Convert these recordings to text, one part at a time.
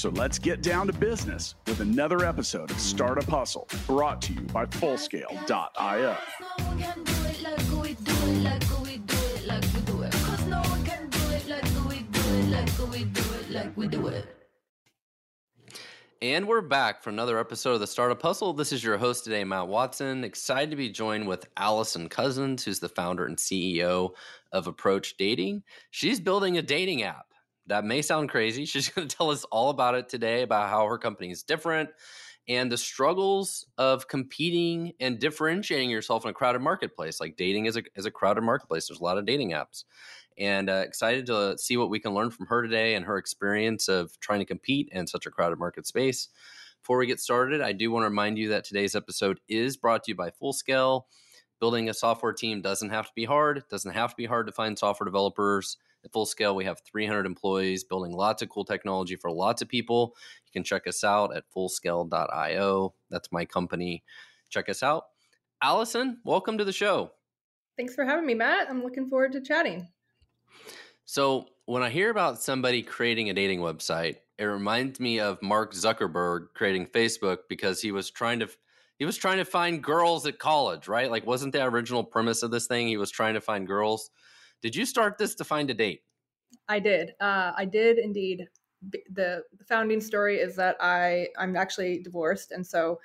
So let's get down to business with another episode of Startup Hustle brought to you by Fullscale.io. And we're back for another episode of the Startup Hustle. This is your host today, Matt Watson. Excited to be joined with Allison Cousins, who's the founder and CEO of Approach Dating. She's building a dating app that may sound crazy. She's going to tell us all about it today about how her company is different and the struggles of competing and differentiating yourself in a crowded marketplace. Like dating is a, is a crowded marketplace, there's a lot of dating apps. And uh, excited to see what we can learn from her today and her experience of trying to compete in such a crowded market space. Before we get started, I do want to remind you that today's episode is brought to you by Fullscale. Building a software team doesn't have to be hard. It doesn't have to be hard to find software developers. At Fullscale, we have 300 employees building lots of cool technology for lots of people. You can check us out at fullscale.io. That's my company. Check us out. Allison, welcome to the show. Thanks for having me, Matt. I'm looking forward to chatting. So, when I hear about somebody creating a dating website, it reminds me of Mark Zuckerberg creating Facebook because he was trying to he was trying to find girls at college, right? Like wasn't the original premise of this thing he was trying to find girls? Did you start this to find a date? I did. Uh, I did indeed. The, founding story is that I I'm actually divorced, and so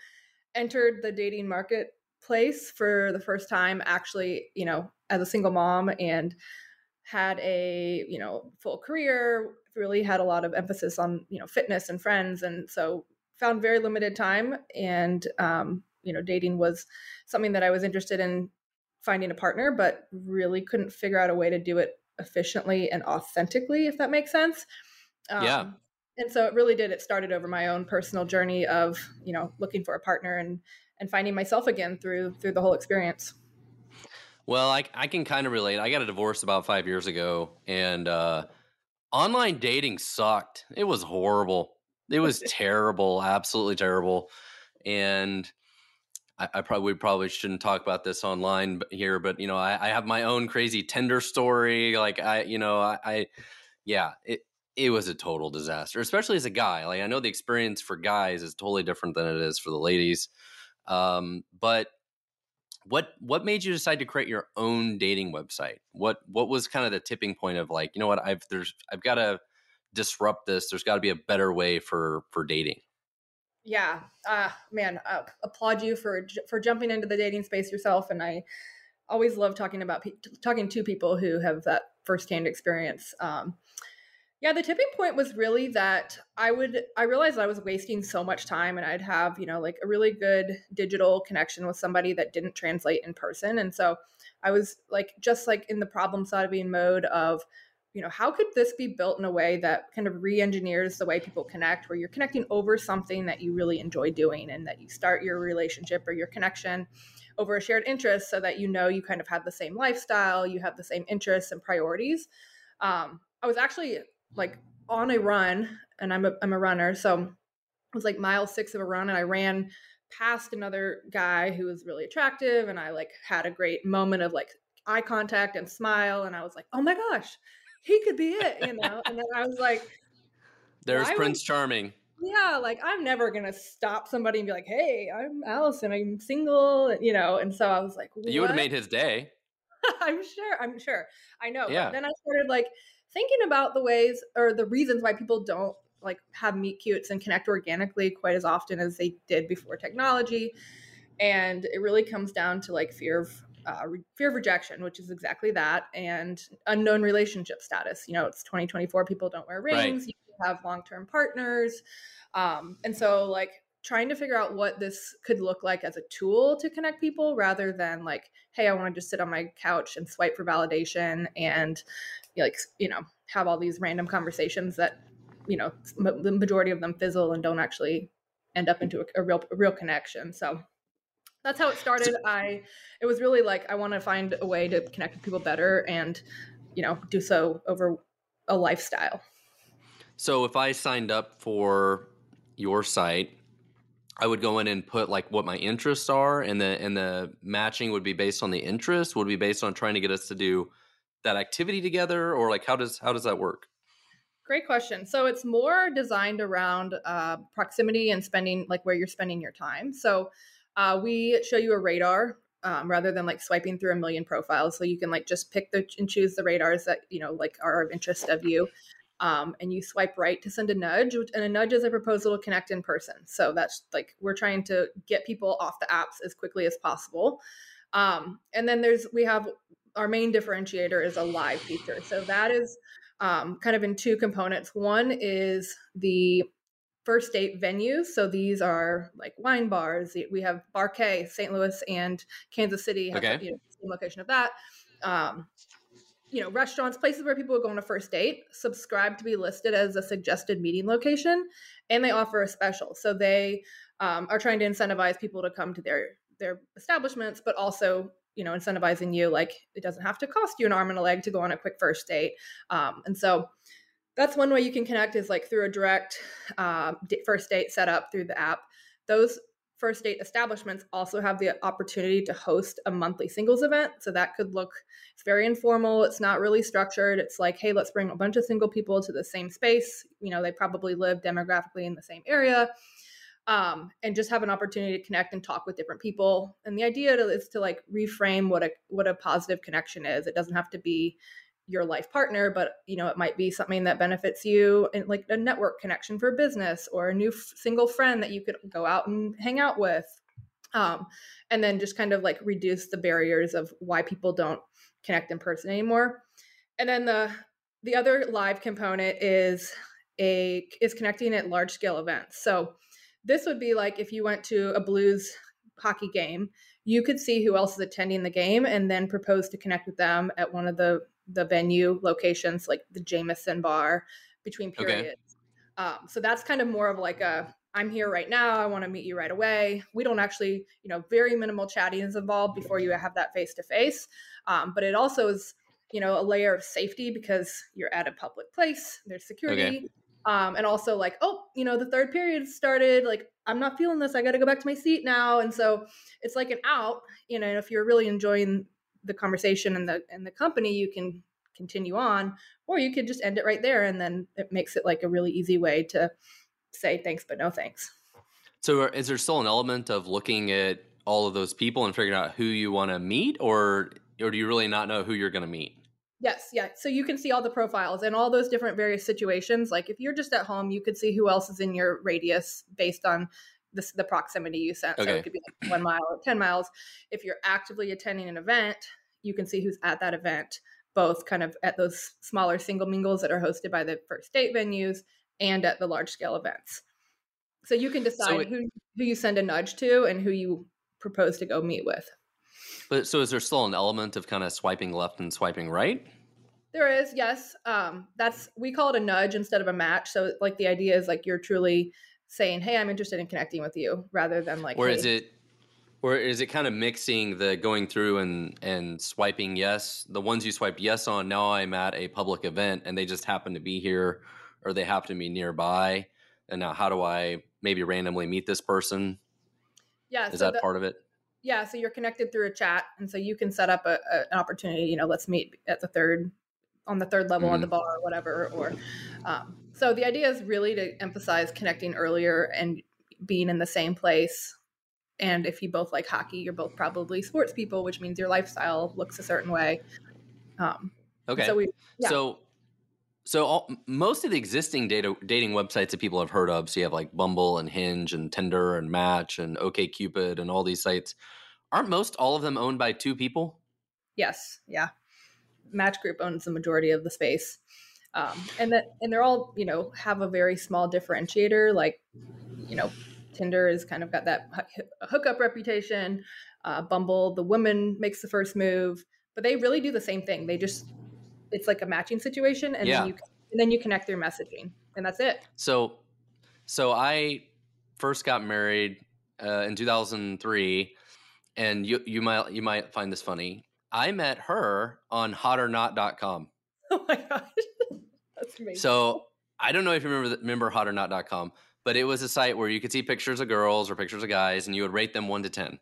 entered the dating marketplace for the first time. Actually, you know, as a single mom, and had a you know full career. Really had a lot of emphasis on you know fitness and friends, and so found very limited time. And um, you know, dating was something that I was interested in finding a partner, but really couldn't figure out a way to do it efficiently and authentically, if that makes sense. Um, yeah. And so it really did. It started over my own personal journey of, you know, looking for a partner and and finding myself again through through the whole experience. Well, I I can kind of relate. I got a divorce about five years ago, and uh, online dating sucked. It was horrible. It was terrible, absolutely terrible. And I, I, probably probably shouldn't talk about this online here, but you know, I, I, have my own crazy Tinder story. Like I, you know, I, I, yeah, it it was a total disaster, especially as a guy. Like I know the experience for guys is totally different than it is for the ladies. Um, but what what made you decide to create your own dating website? What what was kind of the tipping point of like, you know what, I've there's I've got to disrupt this. There's got to be a better way for for dating yeah uh man uh, applaud you for for jumping into the dating space yourself and i always love talking about pe- talking to people who have that firsthand experience um yeah the tipping point was really that i would i realized i was wasting so much time and i'd have you know like a really good digital connection with somebody that didn't translate in person and so i was like just like in the problem solving mode of you know how could this be built in a way that kind of re-engineers the way people connect where you're connecting over something that you really enjoy doing and that you start your relationship or your connection over a shared interest so that you know you kind of have the same lifestyle you have the same interests and priorities? Um, i was actually like on a run and i'm a, I'm a runner so it was like mile six of a run and i ran past another guy who was really attractive and i like had a great moment of like eye contact and smile and i was like oh my gosh he could be it, you know. and then I was like, there's Prince would, Charming. Yeah, like I'm never gonna stop somebody and be like, "Hey, I'm Allison. I'm single," you know. And so I was like, what? "You would have made his day." I'm sure. I'm sure. I know. Yeah. But then I started like thinking about the ways or the reasons why people don't like have meet cutes and connect organically quite as often as they did before technology. And it really comes down to like fear of uh, fear of rejection, which is exactly that, and unknown relationship status. You know, it's 2024. People don't wear rings. Right. You have long term partners, um, and so like trying to figure out what this could look like as a tool to connect people rather than like hey i want to just sit on my couch and swipe for validation and like you know have all these random conversations that you know the majority of them fizzle and don't actually end up into a, a real a real connection so that's how it started. I it was really like I want to find a way to connect with people better and you know do so over a lifestyle. So if I signed up for your site, I would go in and put like what my interests are, and the and the matching would be based on the interest. Would be based on trying to get us to do that activity together, or like how does how does that work? Great question. So it's more designed around uh, proximity and spending, like where you're spending your time. So uh, we show you a radar um, rather than like swiping through a million profiles. So you can like just pick the and choose the radars that you know like are of interest of you, um, and you swipe right to send a nudge. And a nudge is a proposal to connect in person. So that's like we're trying to get people off the apps as quickly as possible. Um, and then there's we have our main differentiator is a live feature. So that is um, kind of in two components. One is the first date venues. So these are like wine bars. We have Bar-K, St. Louis and Kansas City have okay. you know, same location of that. Um, you know, restaurants, places where people would go on a first date, subscribe to be listed as a suggested meeting location, and they offer a special. So they um, are trying to incentivize people to come to their their establishments, but also you know incentivizing you like it doesn't have to cost you an arm and a leg to go on a quick first date. Um, and so that's one way you can connect is like through a direct uh, first date setup through the app. Those first date establishments also have the opportunity to host a monthly singles event. So that could look, it's very informal. It's not really structured. It's like, hey, let's bring a bunch of single people to the same space. You know, they probably live demographically in the same area. Um, and just have an opportunity to connect and talk with different people. And the idea is to like reframe what a what a positive connection is. It doesn't have to be your life partner but you know it might be something that benefits you and like a network connection for business or a new f- single friend that you could go out and hang out with. Um, and then just kind of like reduce the barriers of why people don't connect in person anymore. And then the the other live component is a is connecting at large scale events. So this would be like if you went to a blues hockey game you could see who else is attending the game and then propose to connect with them at one of the the venue locations like the Jameson bar between periods. Okay. Um, so that's kind of more of like a I'm here right now. I want to meet you right away. We don't actually, you know, very minimal chatting is involved before you have that face to face. But it also is, you know, a layer of safety because you're at a public place. There's security. Okay. Um, and also like, oh, you know, the third period started. Like, I'm not feeling this. I got to go back to my seat now. And so it's like an out. You know, if you're really enjoying the conversation and the and the company, you can continue on, or you could just end it right there, and then it makes it like a really easy way to say thanks but no thanks. So, is there still an element of looking at all of those people and figuring out who you want to meet, or or do you really not know who you're going to meet? Yes, yeah. So you can see all the profiles and all those different various situations. Like if you're just at home, you could see who else is in your radius based on the, the proximity you sent. Okay. So it could be like one mile or 10 miles. If you're actively attending an event, you can see who's at that event, both kind of at those smaller single mingles that are hosted by the first date venues and at the large scale events. So you can decide so it, who, who you send a nudge to and who you propose to go meet with. But so is there still an element of kind of swiping left and swiping right? There is, yes. Um, that's we call it a nudge instead of a match. So like the idea is like you're truly saying, "Hey, I'm interested in connecting with you," rather than like. Or hey. is it, or is it kind of mixing the going through and and swiping yes, the ones you swiped yes on? Now I'm at a public event and they just happen to be here, or they happen to be nearby, and now how do I maybe randomly meet this person? Yeah, is so that the, part of it? Yeah, so you're connected through a chat, and so you can set up a, a, an opportunity. You know, let's meet at the third on the third level mm-hmm. on the bar or whatever, or um, so the idea is really to emphasize connecting earlier and being in the same place. And if you both like hockey, you're both probably sports people, which means your lifestyle looks a certain way. Um, okay. So we, yeah. so, so all, most of the existing data dating websites that people have heard of, so you have like Bumble and Hinge and Tinder and Match and OKCupid and all these sites, aren't most all of them owned by two people? Yes. Yeah. Match Group owns the majority of the space um, and that and they're all you know have a very small differentiator like you know tinder has kind of got that hookup reputation uh, bumble the woman makes the first move but they really do the same thing they just it's like a matching situation and yeah. then you and then you connect through messaging and that's it so so i first got married uh, in 2003 and you you might you might find this funny. I met her on hotornot.com. Oh my gosh. That's amazing. So I don't know if you remember remember hotornot.com, but it was a site where you could see pictures of girls or pictures of guys, and you would rate them one to ten.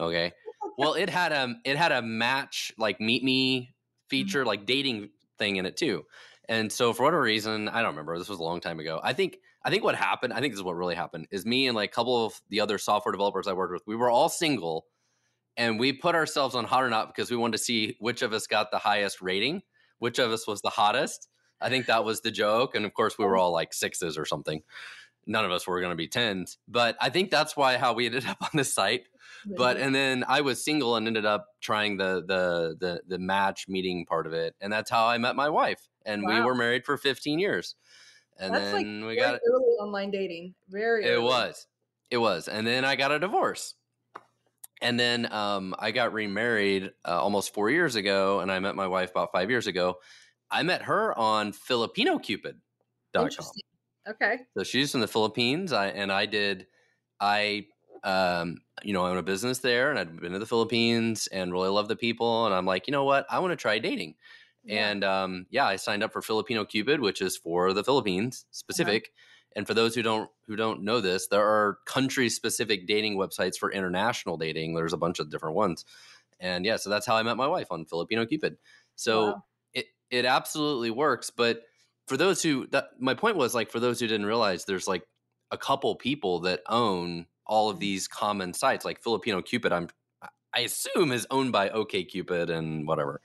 Okay. Well, it had a it had a match like meet me feature, mm-hmm. like dating thing in it too. And so for whatever reason, I don't remember. This was a long time ago. I think I think what happened, I think this is what really happened, is me and like a couple of the other software developers I worked with, we were all single and we put ourselves on hot or not because we wanted to see which of us got the highest rating, which of us was the hottest. I think that was the joke. And of course, we were all like sixes or something. None of us were going to be tens, but I think that's why how we ended up on this site. But and then I was single and ended up trying the the the the match meeting part of it, and that's how I met my wife. And wow. we were married for 15 years. And that's then like we got early online dating. Very. It was, it was, and then I got a divorce and then um, I got remarried uh, almost four years ago, and I met my wife about five years ago. I met her on FilipinoCupid.com. Okay. So she's from the Philippines, I, and I did. I, um, you know, I own a business there, and I'd been to the Philippines, and really love the people. And I'm like, you know what? I want to try dating. Yeah. And um, yeah, I signed up for Filipino Cupid, which is for the Philippines uh-huh. specific. Uh-huh and for those who don't who don't know this, there are country specific dating websites for international dating. There's a bunch of different ones. And yeah, so that's how I met my wife on Filipino Cupid. So wow. It absolutely works, but for those who that my point was like for those who didn't realize there's like a couple people that own all of mm-hmm. these common sites like Filipino Cupid I'm I assume is owned by OKCupid and whatever.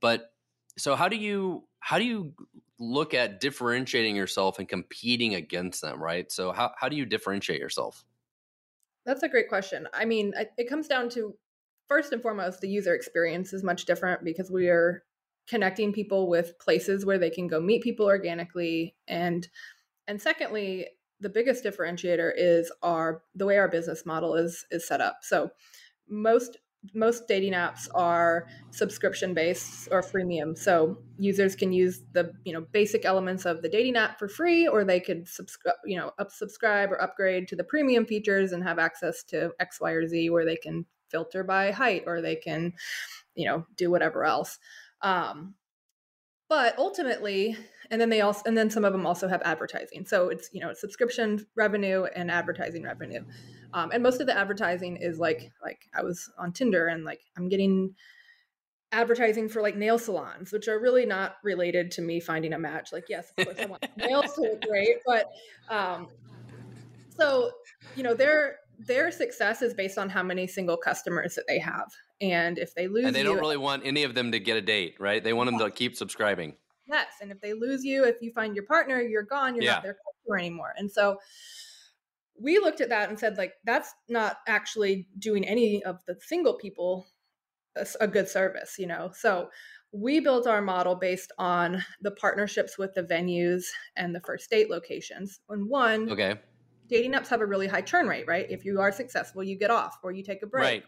But so how do you how do you look at differentiating yourself and competing against them, right? So how how do you differentiate yourself? That's a great question. I mean, it comes down to first and foremost the user experience is much different because we are connecting people with places where they can go meet people organically. And and secondly the biggest differentiator is our the way our business model is is set up. So most most dating apps are subscription based or freemium. So users can use the you know basic elements of the dating app for free or they could subscribe you know up subscribe or upgrade to the premium features and have access to x y or z where they can filter by height or they can you know do whatever else um, but ultimately and then they also and then some of them also have advertising. So it's you know it's subscription revenue and advertising revenue. Um, and most of the advertising is like like i was on tinder and like i'm getting advertising for like nail salons which are really not related to me finding a match. Like yes of course i want nails to look great but um so you know their their success is based on how many single customers that they have. And if they lose and they don't really want any of them to get a date right? They want them to keep subscribing. Yes and if they lose you if you find your partner you're gone you're yeah. not their customer anymore. And so we looked at that and said like that's not actually doing any of the single people a, a good service you know? So we built our model based on the partnerships with the venues and the first date locations. And one okay dating apps have a really high churn rate right if you are successful you get off or you take a break right.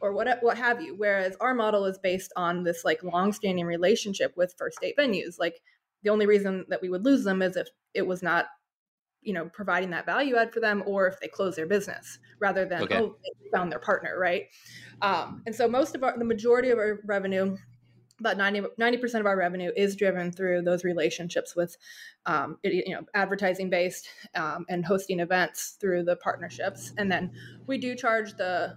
or what what have you whereas our model is based on this like long-standing relationship with first date venues like the only reason that we would lose them is if it was not you know providing that value add for them or if they close their business rather than okay. oh they found their partner right um, and so most of our the majority of our revenue about 90 percent of our revenue is driven through those relationships with um, you know advertising based um, and hosting events through the partnerships and then we do charge the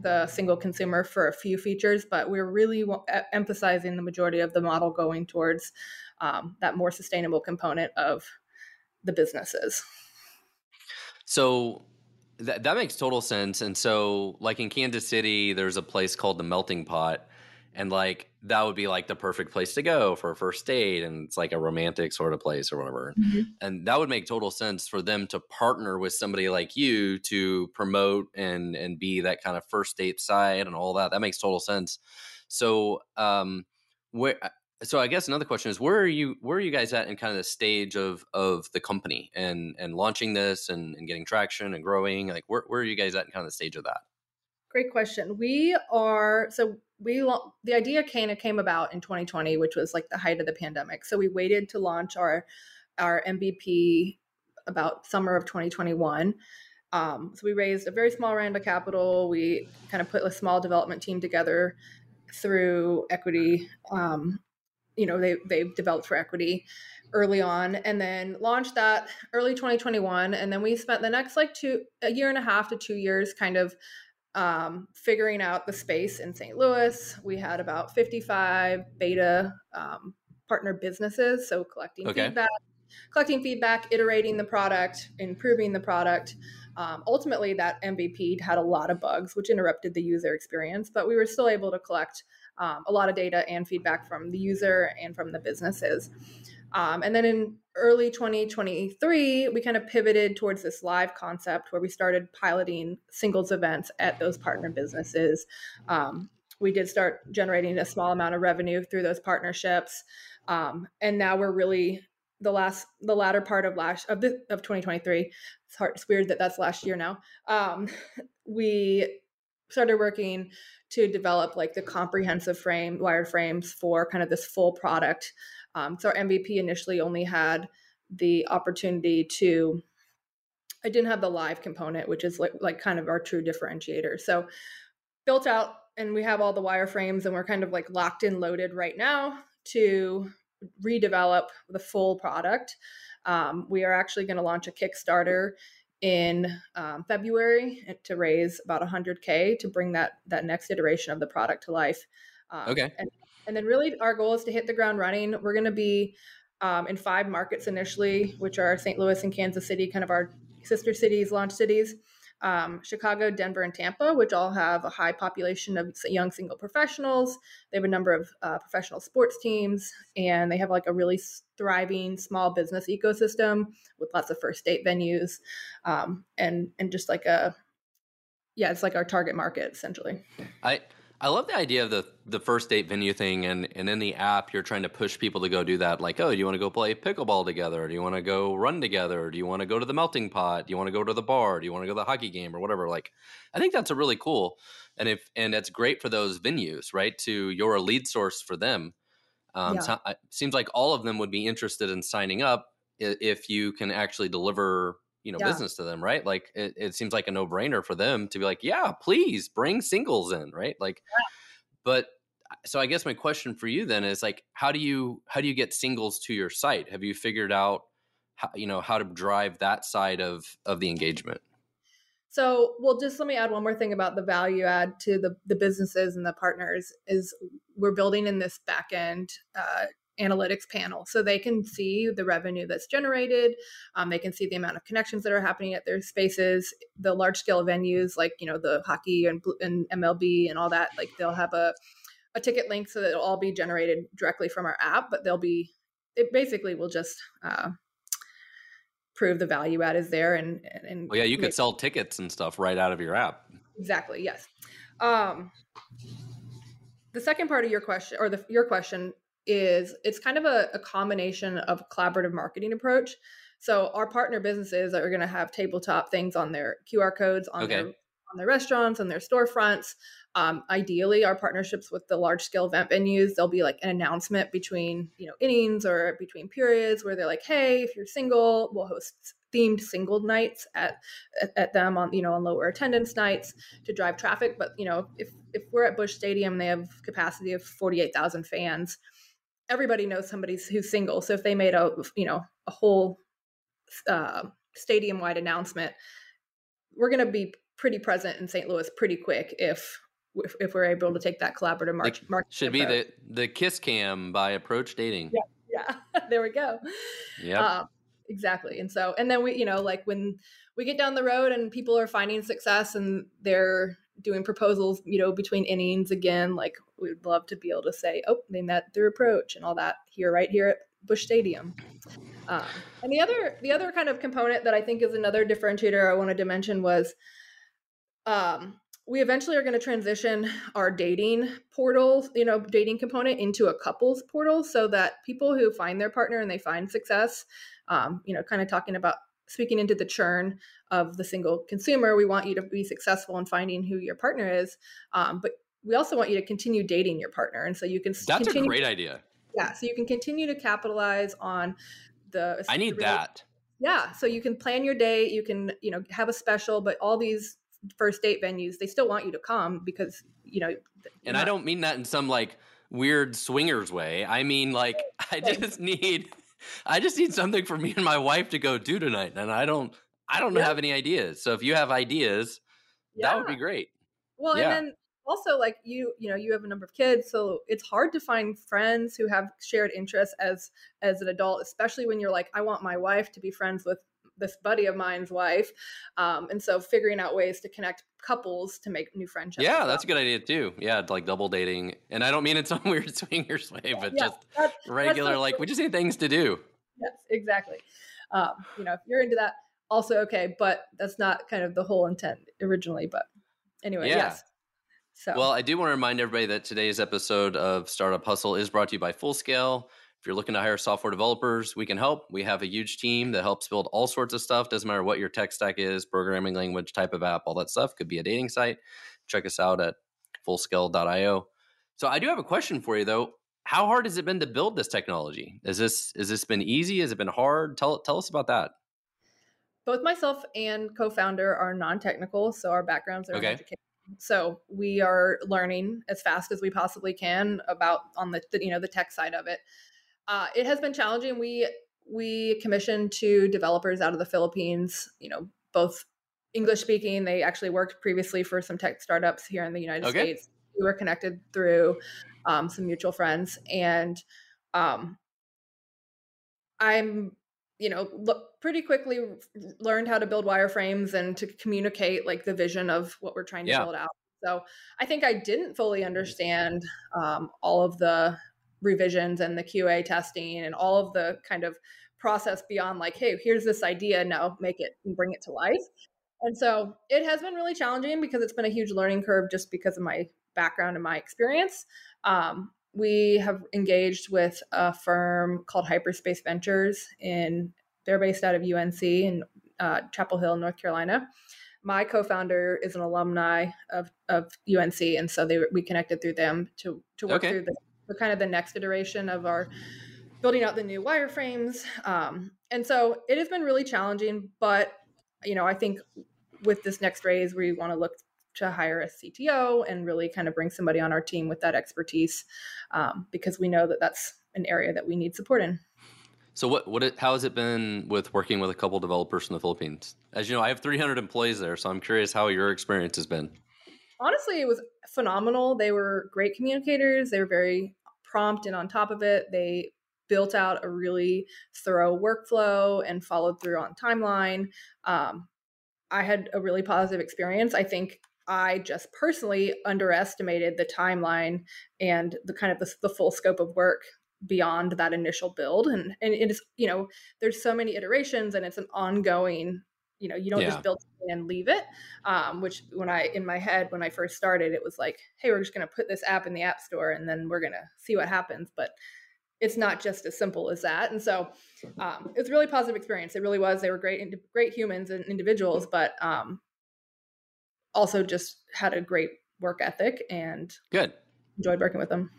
the single consumer for a few features but we're really emphasizing the majority of the model going towards um, that more sustainable component of the businesses. So that that makes total sense. And so, like in Kansas City, there's a place called the Melting Pot, and like that would be like the perfect place to go for a first date, and it's like a romantic sort of place or whatever. Mm-hmm. And that would make total sense for them to partner with somebody like you to promote and and be that kind of first date side and all that. That makes total sense. So, um, where so I guess another question is where are you where are you guys at in kind of the stage of of the company and and launching this and, and getting traction and growing like where, where are you guys at in kind of the stage of that great question we are so we the idea kind of came about in 2020 which was like the height of the pandemic so we waited to launch our our mvp about summer of 2021 Um, so we raised a very small round of capital. We kind of put a small development team together through equity. Um, you know, they they developed for equity early on, and then launched that early 2021. And then we spent the next like two a year and a half to two years kind of um, figuring out the space in St. Louis. We had about 55 beta um, partner businesses, so collecting okay. feedback, collecting feedback, iterating the product, improving the product. Um, ultimately, that MVP had a lot of bugs, which interrupted the user experience, but we were still able to collect um, a lot of data and feedback from the user and from the businesses. Um, and then in early 2023, we kind of pivoted towards this live concept where we started piloting singles events at those partner businesses. Um, we did start generating a small amount of revenue through those partnerships, um, and now we're really the last the latter part of last of the, of 2023. It's hard. It's weird that that's last year now. Um, we started working to develop like the comprehensive frame wired frames for kind of this full product um, so our MVP initially only had the opportunity to. I didn't have the live component, which is like, like kind of our true differentiator. So built out, and we have all the wireframes, and we're kind of like locked and loaded right now to redevelop the full product. Um, we are actually going to launch a Kickstarter in um, February to raise about 100k to bring that that next iteration of the product to life. Um, okay. And and then really our goal is to hit the ground running. We're going to be um, in five markets initially, which are St. Louis and Kansas City, kind of our sister cities, launch cities. Um, Chicago, Denver, and Tampa, which all have a high population of young single professionals. They have a number of uh, professional sports teams, and they have like a really thriving small business ecosystem with lots of first date venues, um, and and just like a yeah, it's like our target market essentially. I I love the idea of the the first date venue thing, and and in the app, you're trying to push people to go do that. Like, oh, do you want to go play pickleball together? Do you want to go run together? Do you want to go to the melting pot? Do you want to go to the bar? Do you want to go to the hockey game or whatever? Like, I think that's a really cool, and if and it's great for those venues, right? To you're a lead source for them. Um, yeah. so, seems like all of them would be interested in signing up if you can actually deliver you know yeah. business to them right like it, it, seems like a no-brainer for them to be like yeah please bring singles in right like yeah. but uh, so i guess my question for you then is like how do you how do you get singles to your site have you figured out how, you know how to drive that side of of the engagement so well just let me add one more thing about the value add to the the businesses and the partners is we're building in this back end uh, analytics panel so they can see the revenue that's generated um, they can see the amount of connections that are happening at their spaces the large scale venues like you know the hockey and, and mlb and all that like they'll have a, a ticket link so that it'll all be generated directly from our app but they'll be it basically will just uh, prove the value add is there and and well, yeah you could sell tickets and stuff right out of your app. Exactly yes. Um the second part of your question or the your question is it's kind of a, a combination of collaborative marketing approach. So our partner businesses are going to have tabletop things on their QR codes on okay. their on their restaurants and their storefronts. Um, ideally, our partnerships with the large scale event venues, there'll be like an announcement between you know innings or between periods where they're like, "Hey, if you're single, we'll host themed single nights at, at, at them on you know on lower attendance nights to drive traffic." But you know, if if we're at Busch Stadium, they have capacity of forty eight thousand fans everybody knows somebody who's single. So if they made a you know a whole uh, stadium wide announcement, we're going to be pretty present in St. Louis pretty quick if if, if we're able to take that collaborative march. march should approach. be the the kiss cam by approach dating. Yeah, yeah. there we go. Yeah. Uh, exactly. And so and then we you know like when we get down the road and people are finding success and they're doing proposals, you know, between innings again. Like we'd love to be able to say, oh, they met through approach and all that here, right here at Busch Stadium. Um, and the other, the other kind of component that I think is another differentiator I wanted to mention was, um, we eventually are going to transition our dating portal, you know, dating component into a couples portal so that people who find their partner and they find success, um, you know, kind of talking about speaking into the churn of the single consumer. We want you to be successful in finding who your partner is, um, but we also want you to continue dating your partner, and so you can. That's continue, a great idea. Yeah, so you can continue to capitalize on the. I need that. Yeah, so you can plan your day, you can, you know, have a special, but all these first date venues, they still want you to come because, you know, and not- I don't mean that in some like weird swingers way. I mean like I just need I just need something for me and my wife to go do tonight and I don't I don't yeah. have any ideas. So if you have ideas, yeah. that would be great. Well, yeah. and then also like you you know you have a number of kids so it's hard to find friends who have shared interests as as an adult especially when you're like i want my wife to be friends with this buddy of mine's wife um, and so figuring out ways to connect couples to make new friendships yeah that's a good idea too yeah like double dating and i don't mean it some weird swingers way but yeah, just that's, regular that's like we just need things to do yes exactly um, you know if you're into that also okay but that's not kind of the whole intent originally but anyway yeah. yes so, well, I do want to remind everybody that today's episode of Startup Hustle is brought to you by Fullscale. If you're looking to hire software developers, we can help. We have a huge team that helps build all sorts of stuff. Doesn't matter what your tech stack is, programming language, type of app, all that stuff. Could be a dating site. Check us out at fullscale.io. So I do have a question for you though. How hard has it been to build this technology? Is this has this been easy? Has it been hard? Tell tell us about that. Both myself and co-founder are non-technical, so our backgrounds are okay. education so we are learning as fast as we possibly can about on the, the you know the tech side of it. Uh, it has been challenging. We we commissioned two developers out of the Philippines. You know, both English speaking. They actually worked previously for some tech startups here in the United okay. States. We were connected through um, some mutual friends, and um, I'm you know look, pretty quickly learned how to build wireframes and to communicate like the vision of what we're trying to yeah. build out. So i think i didn't fully understand um, all of the revisions and the qa testing and all of the kind of process beyond like hey here's this idea now make it and bring it to life. And so it has been really challenging because it's been a huge learning curve just because of my background and my experience. Um, we have engaged with a firm called Hyperspace Ventures and they're based out of UNC in uh, Chapel Hill, North Carolina. My co-founder is an alumni of, of UNC, and so they we connected through them to to work okay. through the, the, kind of the next iteration of our building out the new wireframes. Um, and so it has been really challenging, but you know I think with this next raise, we want to look to hire a CTO and really kind of bring somebody on our team with that expertise um, because we know that that's an area that we need support in. So what what it, how has it been with working with a couple developers from the Philippines? As you know, I have 300 employees there, so I'm curious how your experience has been. Honestly, it was phenomenal. They were great communicators. They were very prompt and on top of it. They built out a really thorough workflow and followed through on timeline. Um, I had a really positive experience. I think I just personally underestimated the timeline and the kind of the, the, full scope of work beyond that initial build. And and it is, you know, there's so many iterations and it's an ongoing, you know, you don't yeah. just build and leave it. Um, which when I in my head when I first started, it was like, hey, we're just gonna put this app in the app store and then we're gonna see what happens. But it's not just as simple as that. And so um, it's a really positive experience. It really was. They were great, great humans and individuals, but um, also just had a great work ethic and good enjoyed working with them.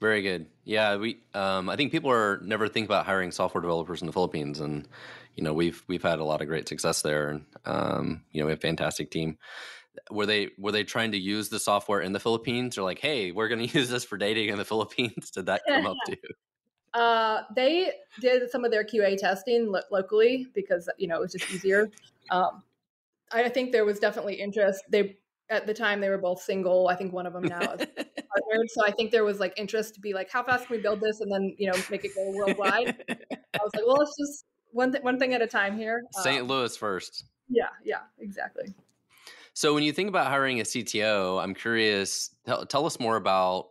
Very good. Yeah, we. Um, I think people are never think about hiring software developers in the Philippines, and you know we've we've had a lot of great success there, and um, you know we have a fantastic team. Were they were they trying to use the software in the Philippines, or like, hey, we're going to use this for dating in the Philippines? Did that come up too? Uh, they did some of their QA testing lo- locally because you know it was just easier. Um, I think there was definitely interest. They at the time they were both single. I think one of them now is partnered. So I think there was like interest to be like, how fast can we build this and then you know make it go worldwide. I was like, well, let's just one th- one thing at a time here. St. Um, Louis first. Yeah, yeah, exactly. So when you think about hiring a CTO, I'm curious. Tell, tell us more about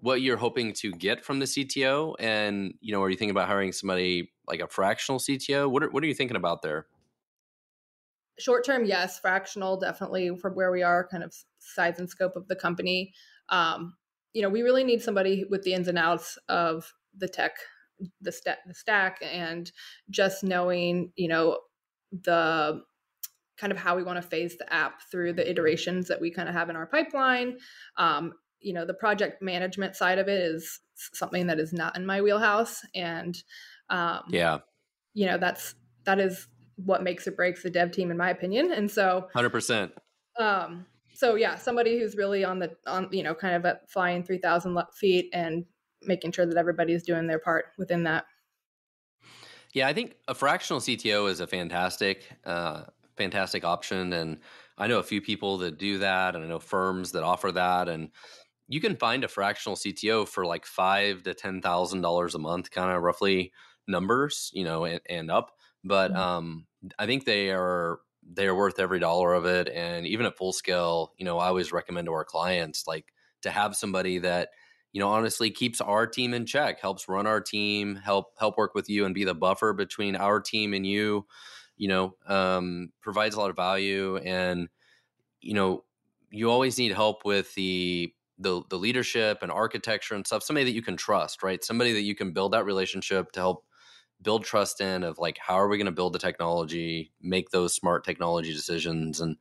what you're hoping to get from the CTO, and you know, are you thinking about hiring somebody like a fractional CTO? What are, what are you thinking about there? Short term, yes. Fractional, definitely from where we are, kind of size and scope of the company. Um, you know, we really need somebody with the ins and outs of the tech, the, st- the stack, and just knowing, you know, the kind of how we want to phase the app through the iterations that we kind of have in our pipeline. Um, you know, the project management side of it is something that is not in my wheelhouse, and um, yeah, you know, that's that is what makes or breaks the dev team in my opinion. And so 100% um so yeah somebody who's really on the on you know kind of at flying 3000 feet and making sure that everybody's doing their part within that. Yeah i think a fractional cto is a fantastic uh fantastic option. And i know a few people that do that and i know firms that offer that. And you can find a fractional cto for like five to ten thousand dollars a month kind of roughly numbers you know and, and up. But mm-hmm. um i think they are they are worth every dollar of it and even at full scale you know i always recommend to our clients like to have somebody that you know honestly keeps our team in check helps run our team help help work with you and be the buffer between our team and you you know um, provides a lot of value and you know you always need help with the the the leadership and architecture and stuff somebody that you can trust right? Somebody that you can build that relationship to help build trust in of like how are we going to build the technology make those smart technology decisions and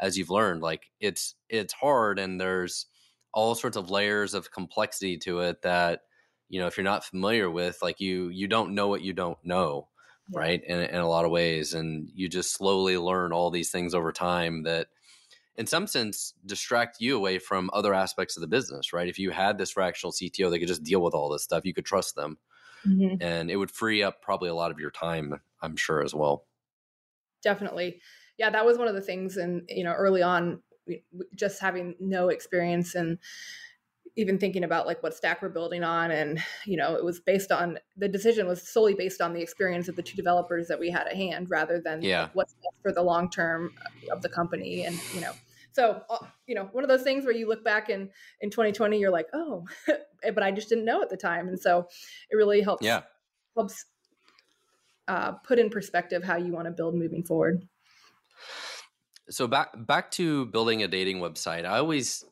as you've learned like it's it's hard and there's all sorts of layers of complexity to it that you know if you're not familiar with like you you don't know what you don't know yeah. right in, in a lot of ways and you just slowly learn all these things over time that in some sense distract you away from other aspects of the business right if you had this fractional cto that could just deal with all this stuff you could trust them mm-hmm. and it would free up probably a lot of your time i'm sure as well definitely yeah that was one of the things and you know early on just having no experience and even thinking about like what stack we're building on and you know it was based on the decision was solely based on the experience of the two developers that we had at hand rather than yeah. like, what's best for the long term of the company and you know so uh, you know one of those things where you look back in in 2020 you're like oh but i just didn't know at the time and so it really helps yeah helps uh, put in perspective how you want to build moving forward so back back to building a dating website i always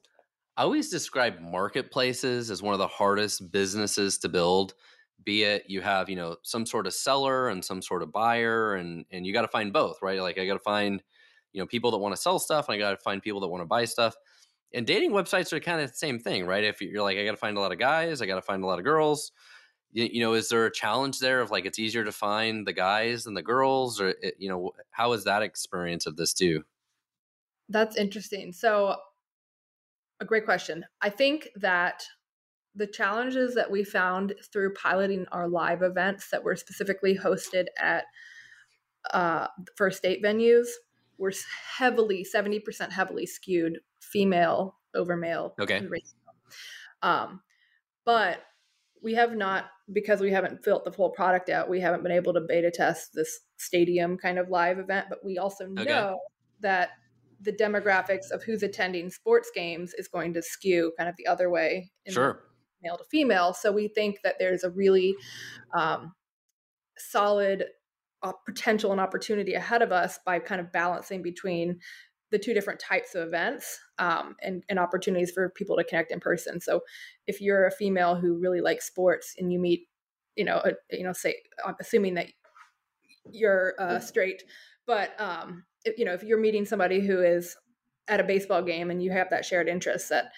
I always describe marketplaces as one of the hardest businesses to build. Be it you have, you know, some sort of seller and some sort of buyer, and and you got to find both, right? Like I got to find, you know, people that want to sell stuff, and I got to find people that want to buy stuff. And dating websites are kind of the same thing, right? If you're like, I got to find a lot of guys, I got to find a lot of girls. You, you, know, is there a challenge there of like it's easier to find the guys than the girls, or it, you know, how is that experience of this too? That's interesting. So a great question. I think that the challenges that we found through piloting our live events that were specifically hosted at uh, first date venues were heavily 70% heavily skewed female over male okay. um, but we have not because we haven't built the full product out we haven't been able to beta test this stadium kind of live event but we also know okay. that the demographics of who's attending sports games is going to skew kind of the other way sure. male to female. So we think that there's a really um, solid potential and opportunity ahead of us by kind of balancing between the two different types of events um, and, and opportunities for people to connect in person. So if you're a female who really likes sports and you meet you know a, you know say assuming that you're uh, straight but um, if, you know if you're meeting somebody who is at a baseball game and you have that shared interest that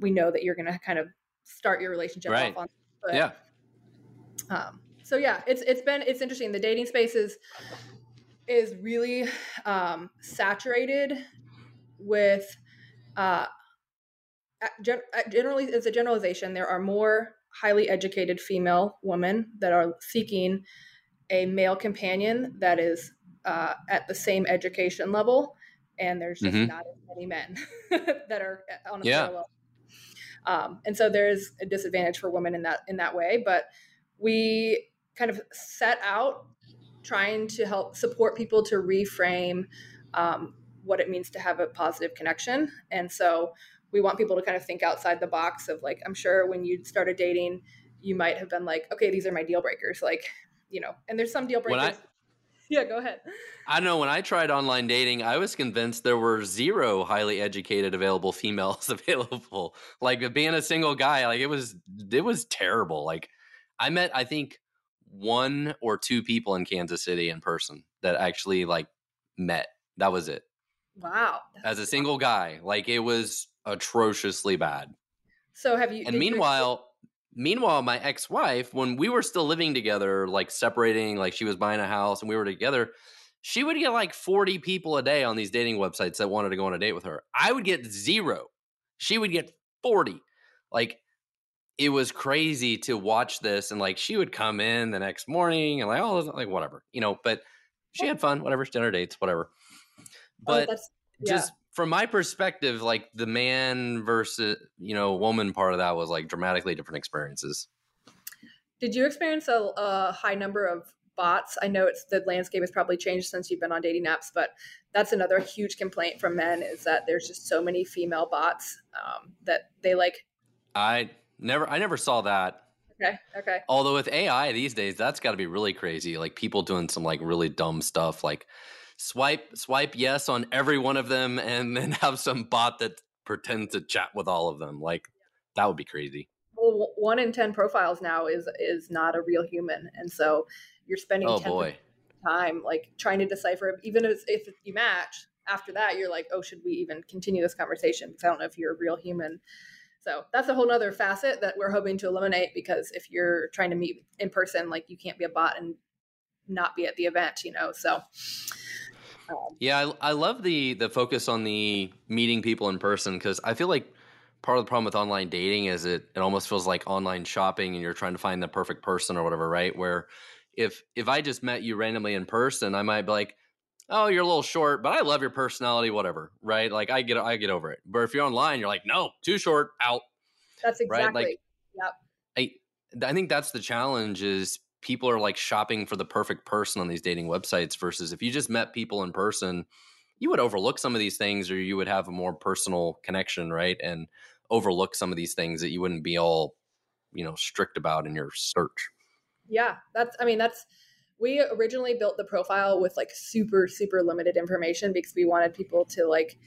we know that you're going to kind of start your relationship right. off on but, yeah. um, so yeah it's it's been it's interesting the dating space is is really um, saturated with uh, generally as a generalization there are more highly educated female women that are seeking a male companion that is uh, at the same education level, and there's just mm-hmm. not as many men that are on a yeah. level. Um, and so there's a disadvantage for women in that in that way. But we kind of set out trying to help support people to reframe um, what it means to have a positive connection. And so we want people to kind of think outside the box of like, I'm sure when you started dating, you might have been like, okay, these are my deal breakers. Like, you know, and there's some deal breakers yeah, go ahead. I know when I tried online dating, I was convinced there were zero highly educated available females available. Like being a single guy, like it was it was terrible. Like I met I think one or two people in Kansas City in person that actually like met. That was it. Wow. As a single guy, like it was atrociously bad. So have you And meanwhile, meanwhile, my ex wife, when we were still living together, like separating, like she was buying a house and we were together, she would get like 40 people a day on these dating websites that wanted to go on a date with her. I would get zero. She would get 40. Like, it was crazy to watch this and like she would come in the next morning and like oh like whatever you know but she had fun whatever dinner dates whatever Oh, but that's yeah. just from my perspective like the man versus you know woman part of that was like dramatically different experiences Did you experience a, a high number of bots? I know it's the landscape has probably changed since you've been on dating apps, but that's another huge complaint from men is that there's just so many female bots um, that they like. i never i never saw that Okay, okay, although with ai these days that's got to be really crazy like people doing some like really dumb stuff like swipe swipe yes on every one of them and then have some bot that pretends to chat with all of them like that would be crazy well, one in ten profiles now is is not a real human, and so you're spending oh 10 boy time like trying to decipher. Even if if you match after that, you're like, oh, should we even continue this conversation? Because I don't know if you're a real human. So that's a whole nother facet that we're hoping to eliminate. Because if you're trying to meet in person, like you can't be a bot and not be at the event, you know. So um, Yeah, I, I love the the focus on the meeting people in person because I feel like part of the problem with online dating is it it almost feels like online shopping and you're trying to find the perfect person or whatever, right? Where if if I just met you randomly in person, I might be like, "Oh, you're a little short, but I love your personality, whatever." Right? Like I get I get over it. But if you're online, you're like, "No, too short, out." that's exactly. Right, like- yep. I I think that's the challenge is people are like shopping for the perfect person on these dating websites versus if you just met people in person, you would overlook some of these things or you would have a more personal connection, right? And overlook some of these things that you wouldn't be all, you know, strict about in your search. Yeah, that's. I mean, that's. We originally built the profile with like super super limited information because we wanted people to like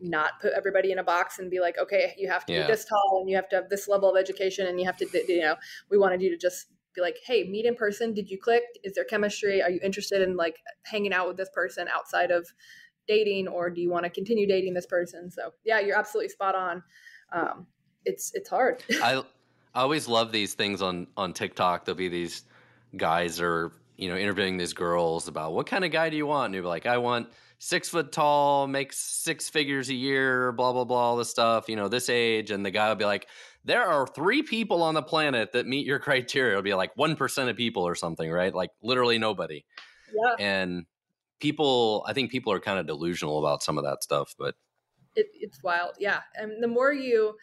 not put everybody in a box and be like, okay, you have to Yeah. be this tall and you have to have this level of education and you have to, you know, we wanted you to just be like, hey, meet in person. Did you click? Is there chemistry? Are you interested in like hanging out with this person outside of dating, or do you want to continue dating this person? So yeah, you're absolutely spot on. Um, it's it's hard. I I always love these things on on TikTok. There'll be these guys or you know interviewing these girls about what kind of guy do you want, and you're like, I want six foot tall, makes six figures a year, blah blah blah, all this stuff. You know, this age, and the guy will be like, there are three people on the planet that meet your criteria. It'll be like one percent of people or something, right? Like literally nobody. yeah, And people, I think people are kind of delusional about some of that stuff, but it, it's wild yeah and the more you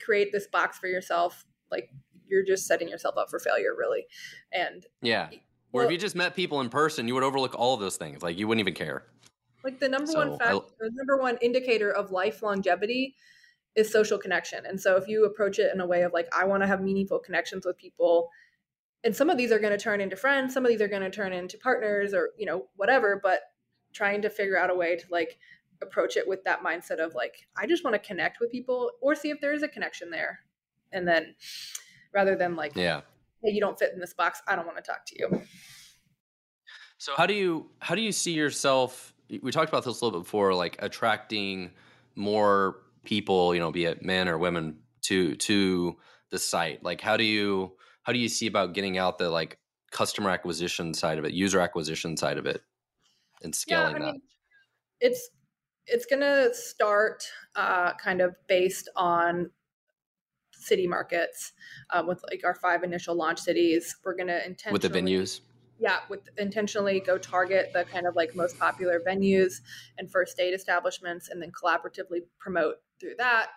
create this box for yourself like you're just setting yourself up for failure really and yeah. Or if you just met people in person, you would overlook all of those things. Like you wouldn't even care. like the number So, one fact I- the number one indicator of life longevity is social connection and so if you approach it in a way of like i want to have meaningful connections with people and some of these are going to turn into friends some of these are going to turn into partners or you know whatever but trying to figure out a way to like approach it with that mindset of like i just want to connect with people or see if there is a connection there and then rather than like Yeah. hey you don't fit in this box i don't want to talk to you So how do you how do you see yourself? We talked about this a little bit before, like attracting more people, you know, be it men or women, to to the site. Like how do you how do you see about getting out the like customer acquisition side of it, user acquisition side of it, and scaling I that? mean, it's it's gonna start uh, kind of based on city markets um, with like our five initial launch cities. We're gonna intentionally with the venues. yeah, with intentionally go target the kind of like most popular venues and first date establishments, and then collaboratively promote through that.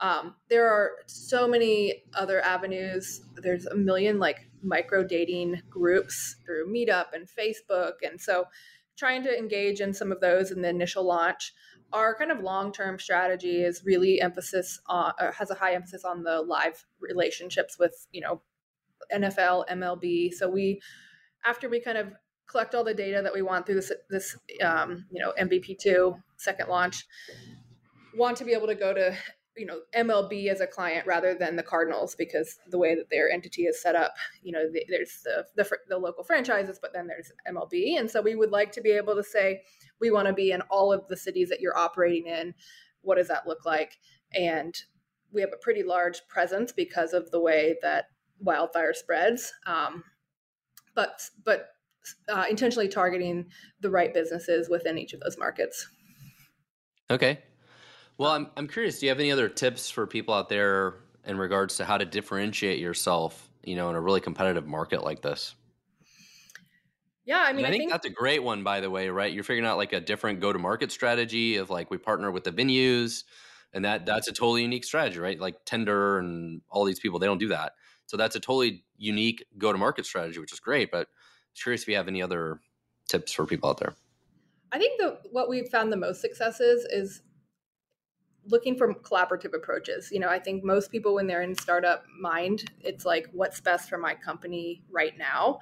Um, there are so many other avenues. There's a million like micro dating groups through Meetup and Facebook, and so trying to engage in some of those in the initial launch. Our kind of long term strategy is really emphasis on uh, has a high emphasis on the live relationships with you know NFL, MLB. So we after we kind of collect all the data that we want through this this um, you know MVP two second launch, want to be able to go to you know MLB as a client rather than the Cardinals because the way that their entity is set up, you know, the, there's the, the the local franchises, but then there's MLB, and so we would like to be able to say we want to be in all of the cities that you're operating in. What does that look like? And we have a pretty large presence because of the way that wildfire spreads. Um, but but uh, intentionally targeting the right businesses within each of those markets. Okay. Well, I'm I'm curious. Do you have any other tips for people out there in regards to how to differentiate yourself, you know, in a really competitive market like this? Yeah, I mean, I, I think, think, that's a great one, by the way. Right? You're figuring out like a different go-to-market strategy of like we partner with the venues, and that that's a totally unique strategy, right? Like Tinder and all these people, they don't do that. So that's a totally unique go-to-market strategy, which is great. But curious if you have any other tips for people out there. I think the what we've found the most successes is looking for collaborative approaches. You know, I think most people when they're in startup mind, it's like what's best for my company right now.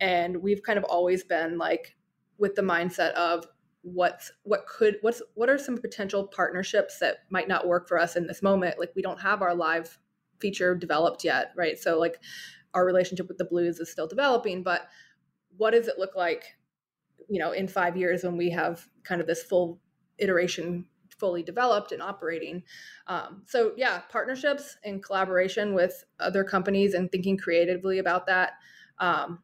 And we've kind of always been like with the mindset of what's what could what's what are some potential partnerships that might not work for us in this moment like we don't have our live feature developed yet right so like our relationship with the blues is still developing but what does it look like you know in five years when we have kind of this full iteration fully developed and operating um, so yeah partnerships and collaboration with other companies and thinking creatively about that um,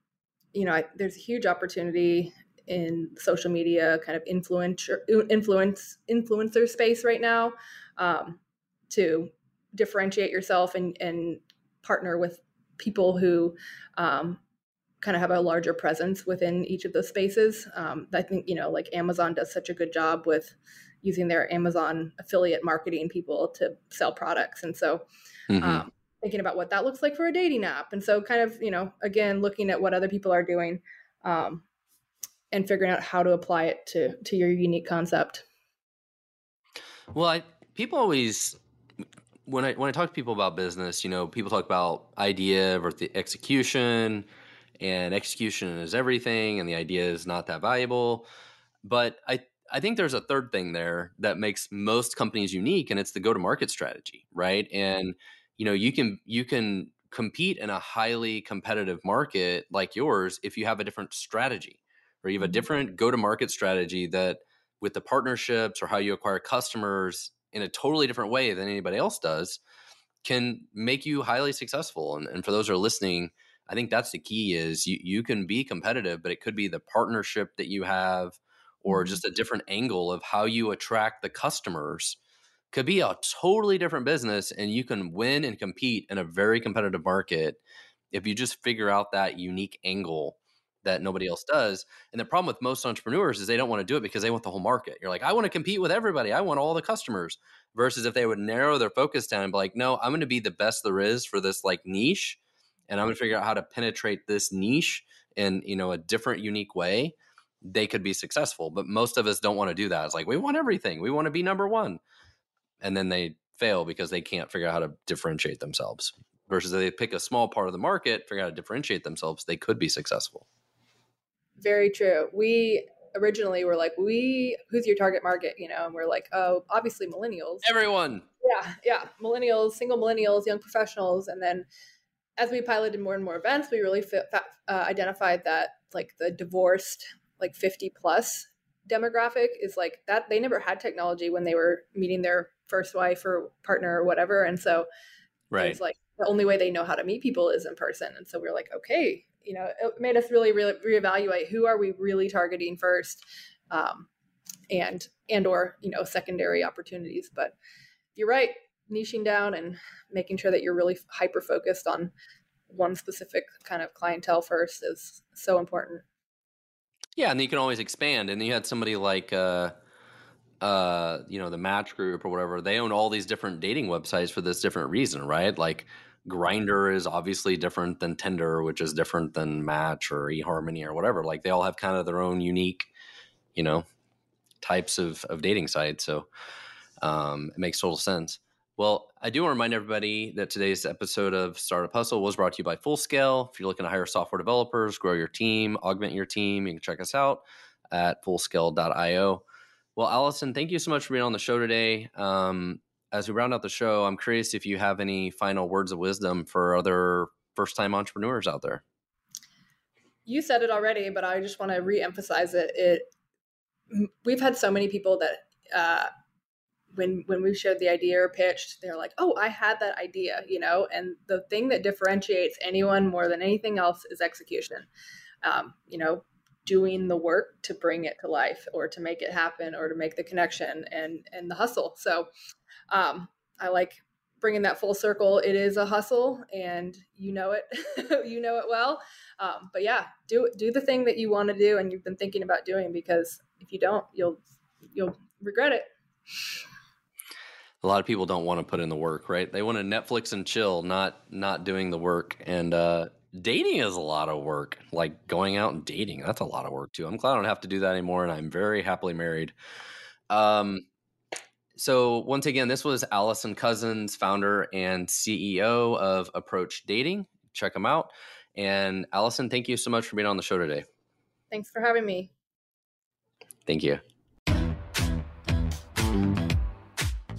you know I, there's a huge opportunity in social media kind of influencer influence influencer space right now um, to differentiate yourself and and partner with people who um, kind of have a larger presence within each of those spaces. Um, I think, you know, like Amazon does such a good job with using their Amazon affiliate marketing people to sell products. And so, mm-hmm. um, thinking about what that looks like for a dating app. And so, kind of, you know, again, looking at what other people are doing um, and figuring out how to apply it to, to your unique concept. Well, I, people always when I when I talk to people about business, you know, people talk about idea versus the execution, and execution is everything and the idea is not that valuable but i i think there's a third thing there that makes most companies unique and it's the go to market strategy right and you know you can you can compete in a highly competitive market like yours if you have a different strategy or you have a mm-hmm. different go to market strategy that with the partnerships or how you acquire customers in a totally different way than anybody else does can make you highly successful and, and for those who are listening I think that's the key is you, you can be competitive, but it could be the partnership that you have or mm-hmm. just a different angle of how you attract the customers could be a totally different business and you can win and compete in a very competitive market if you just figure out that unique angle that nobody else does. And the problem with most entrepreneurs is they don't want to do it because they want the whole market. You're like, I want to compete with everybody. I want all the customers. Versus if they would narrow their focus down and be like, no, I'm going to be the best there is for this like niche and I'm going to figure out how to penetrate this niche in you know a different, unique way. They could be successful, but most of us don't want to do that. It's like we want everything. We want to be number one, and then they fail because they can't figure out how to differentiate themselves. Versus if they pick a small part of the market, figure out how to differentiate themselves, they could be successful. Very true. We originally were like, we who's your target market? You know, and we're like, oh, obviously millennials. Everyone. Yeah, yeah, millennials, single millennials, young professionals, and then as we piloted more and more events, we really fit, uh, identified that like the divorced, like 50 plus demographic is like that. They never had technology when they were meeting their first wife or partner or whatever. And so right. it's like the only way they know how to meet people is in person. And so we are like, okay, you know, it made us really, really reevaluate who are we really targeting first. Um, and, and, or, you know, secondary opportunities. But you're right niching down and making sure that you're really hyper focused on one specific kind of clientele first is so important. Yeah, and you can always expand. And you had somebody like, uh, uh, you know, the Match Group or whatever. They own all these different dating websites for this different reason, right? Like Grindr is obviously different than Tinder, which is different than Match or eHarmony or whatever. Like they all have kind of their own unique, you know, types of of dating sites. So um, it makes total sense. Well, I do want to remind everybody that today's episode of Startup Hustle was brought to you by Fullscale. If you're looking to hire software developers, grow your team, augment your team, you can check us out at fullscale.io. Well, Allison, thank you so much for being on the show today. Um, as we round out the show, I'm curious if you have any final words of wisdom for other first time entrepreneurs out there. You said it already, but I just want to re emphasize it. It we've had so many people that uh, when when we shared the idea or pitched, they're like, "Oh, I had that idea," you know. And the thing that differentiates anyone more than anything else is execution. Um, you know, doing the work to bring it to life, or to make it happen, or to make the connection and and the hustle. So, um, I like bringing that full circle. It is a hustle, and you know it. you know it well. Um, but yeah, do do the thing that you want to do, and you've been thinking about doing because if you don't, you'll you'll regret it a lot of people don't want to put in the work, right? They want to Netflix and chill, not not doing the work. And uh, dating is a lot of work. Like going out and dating, that's a lot of work too. I'm glad I don't have to do that anymore, and I'm very happily married. Um, so once again, this was Allison Cousins, founder and CEO of Approach Dating. Check them out. And Allison, thank you so much for being on the show today. Thanks for having me. Thank you.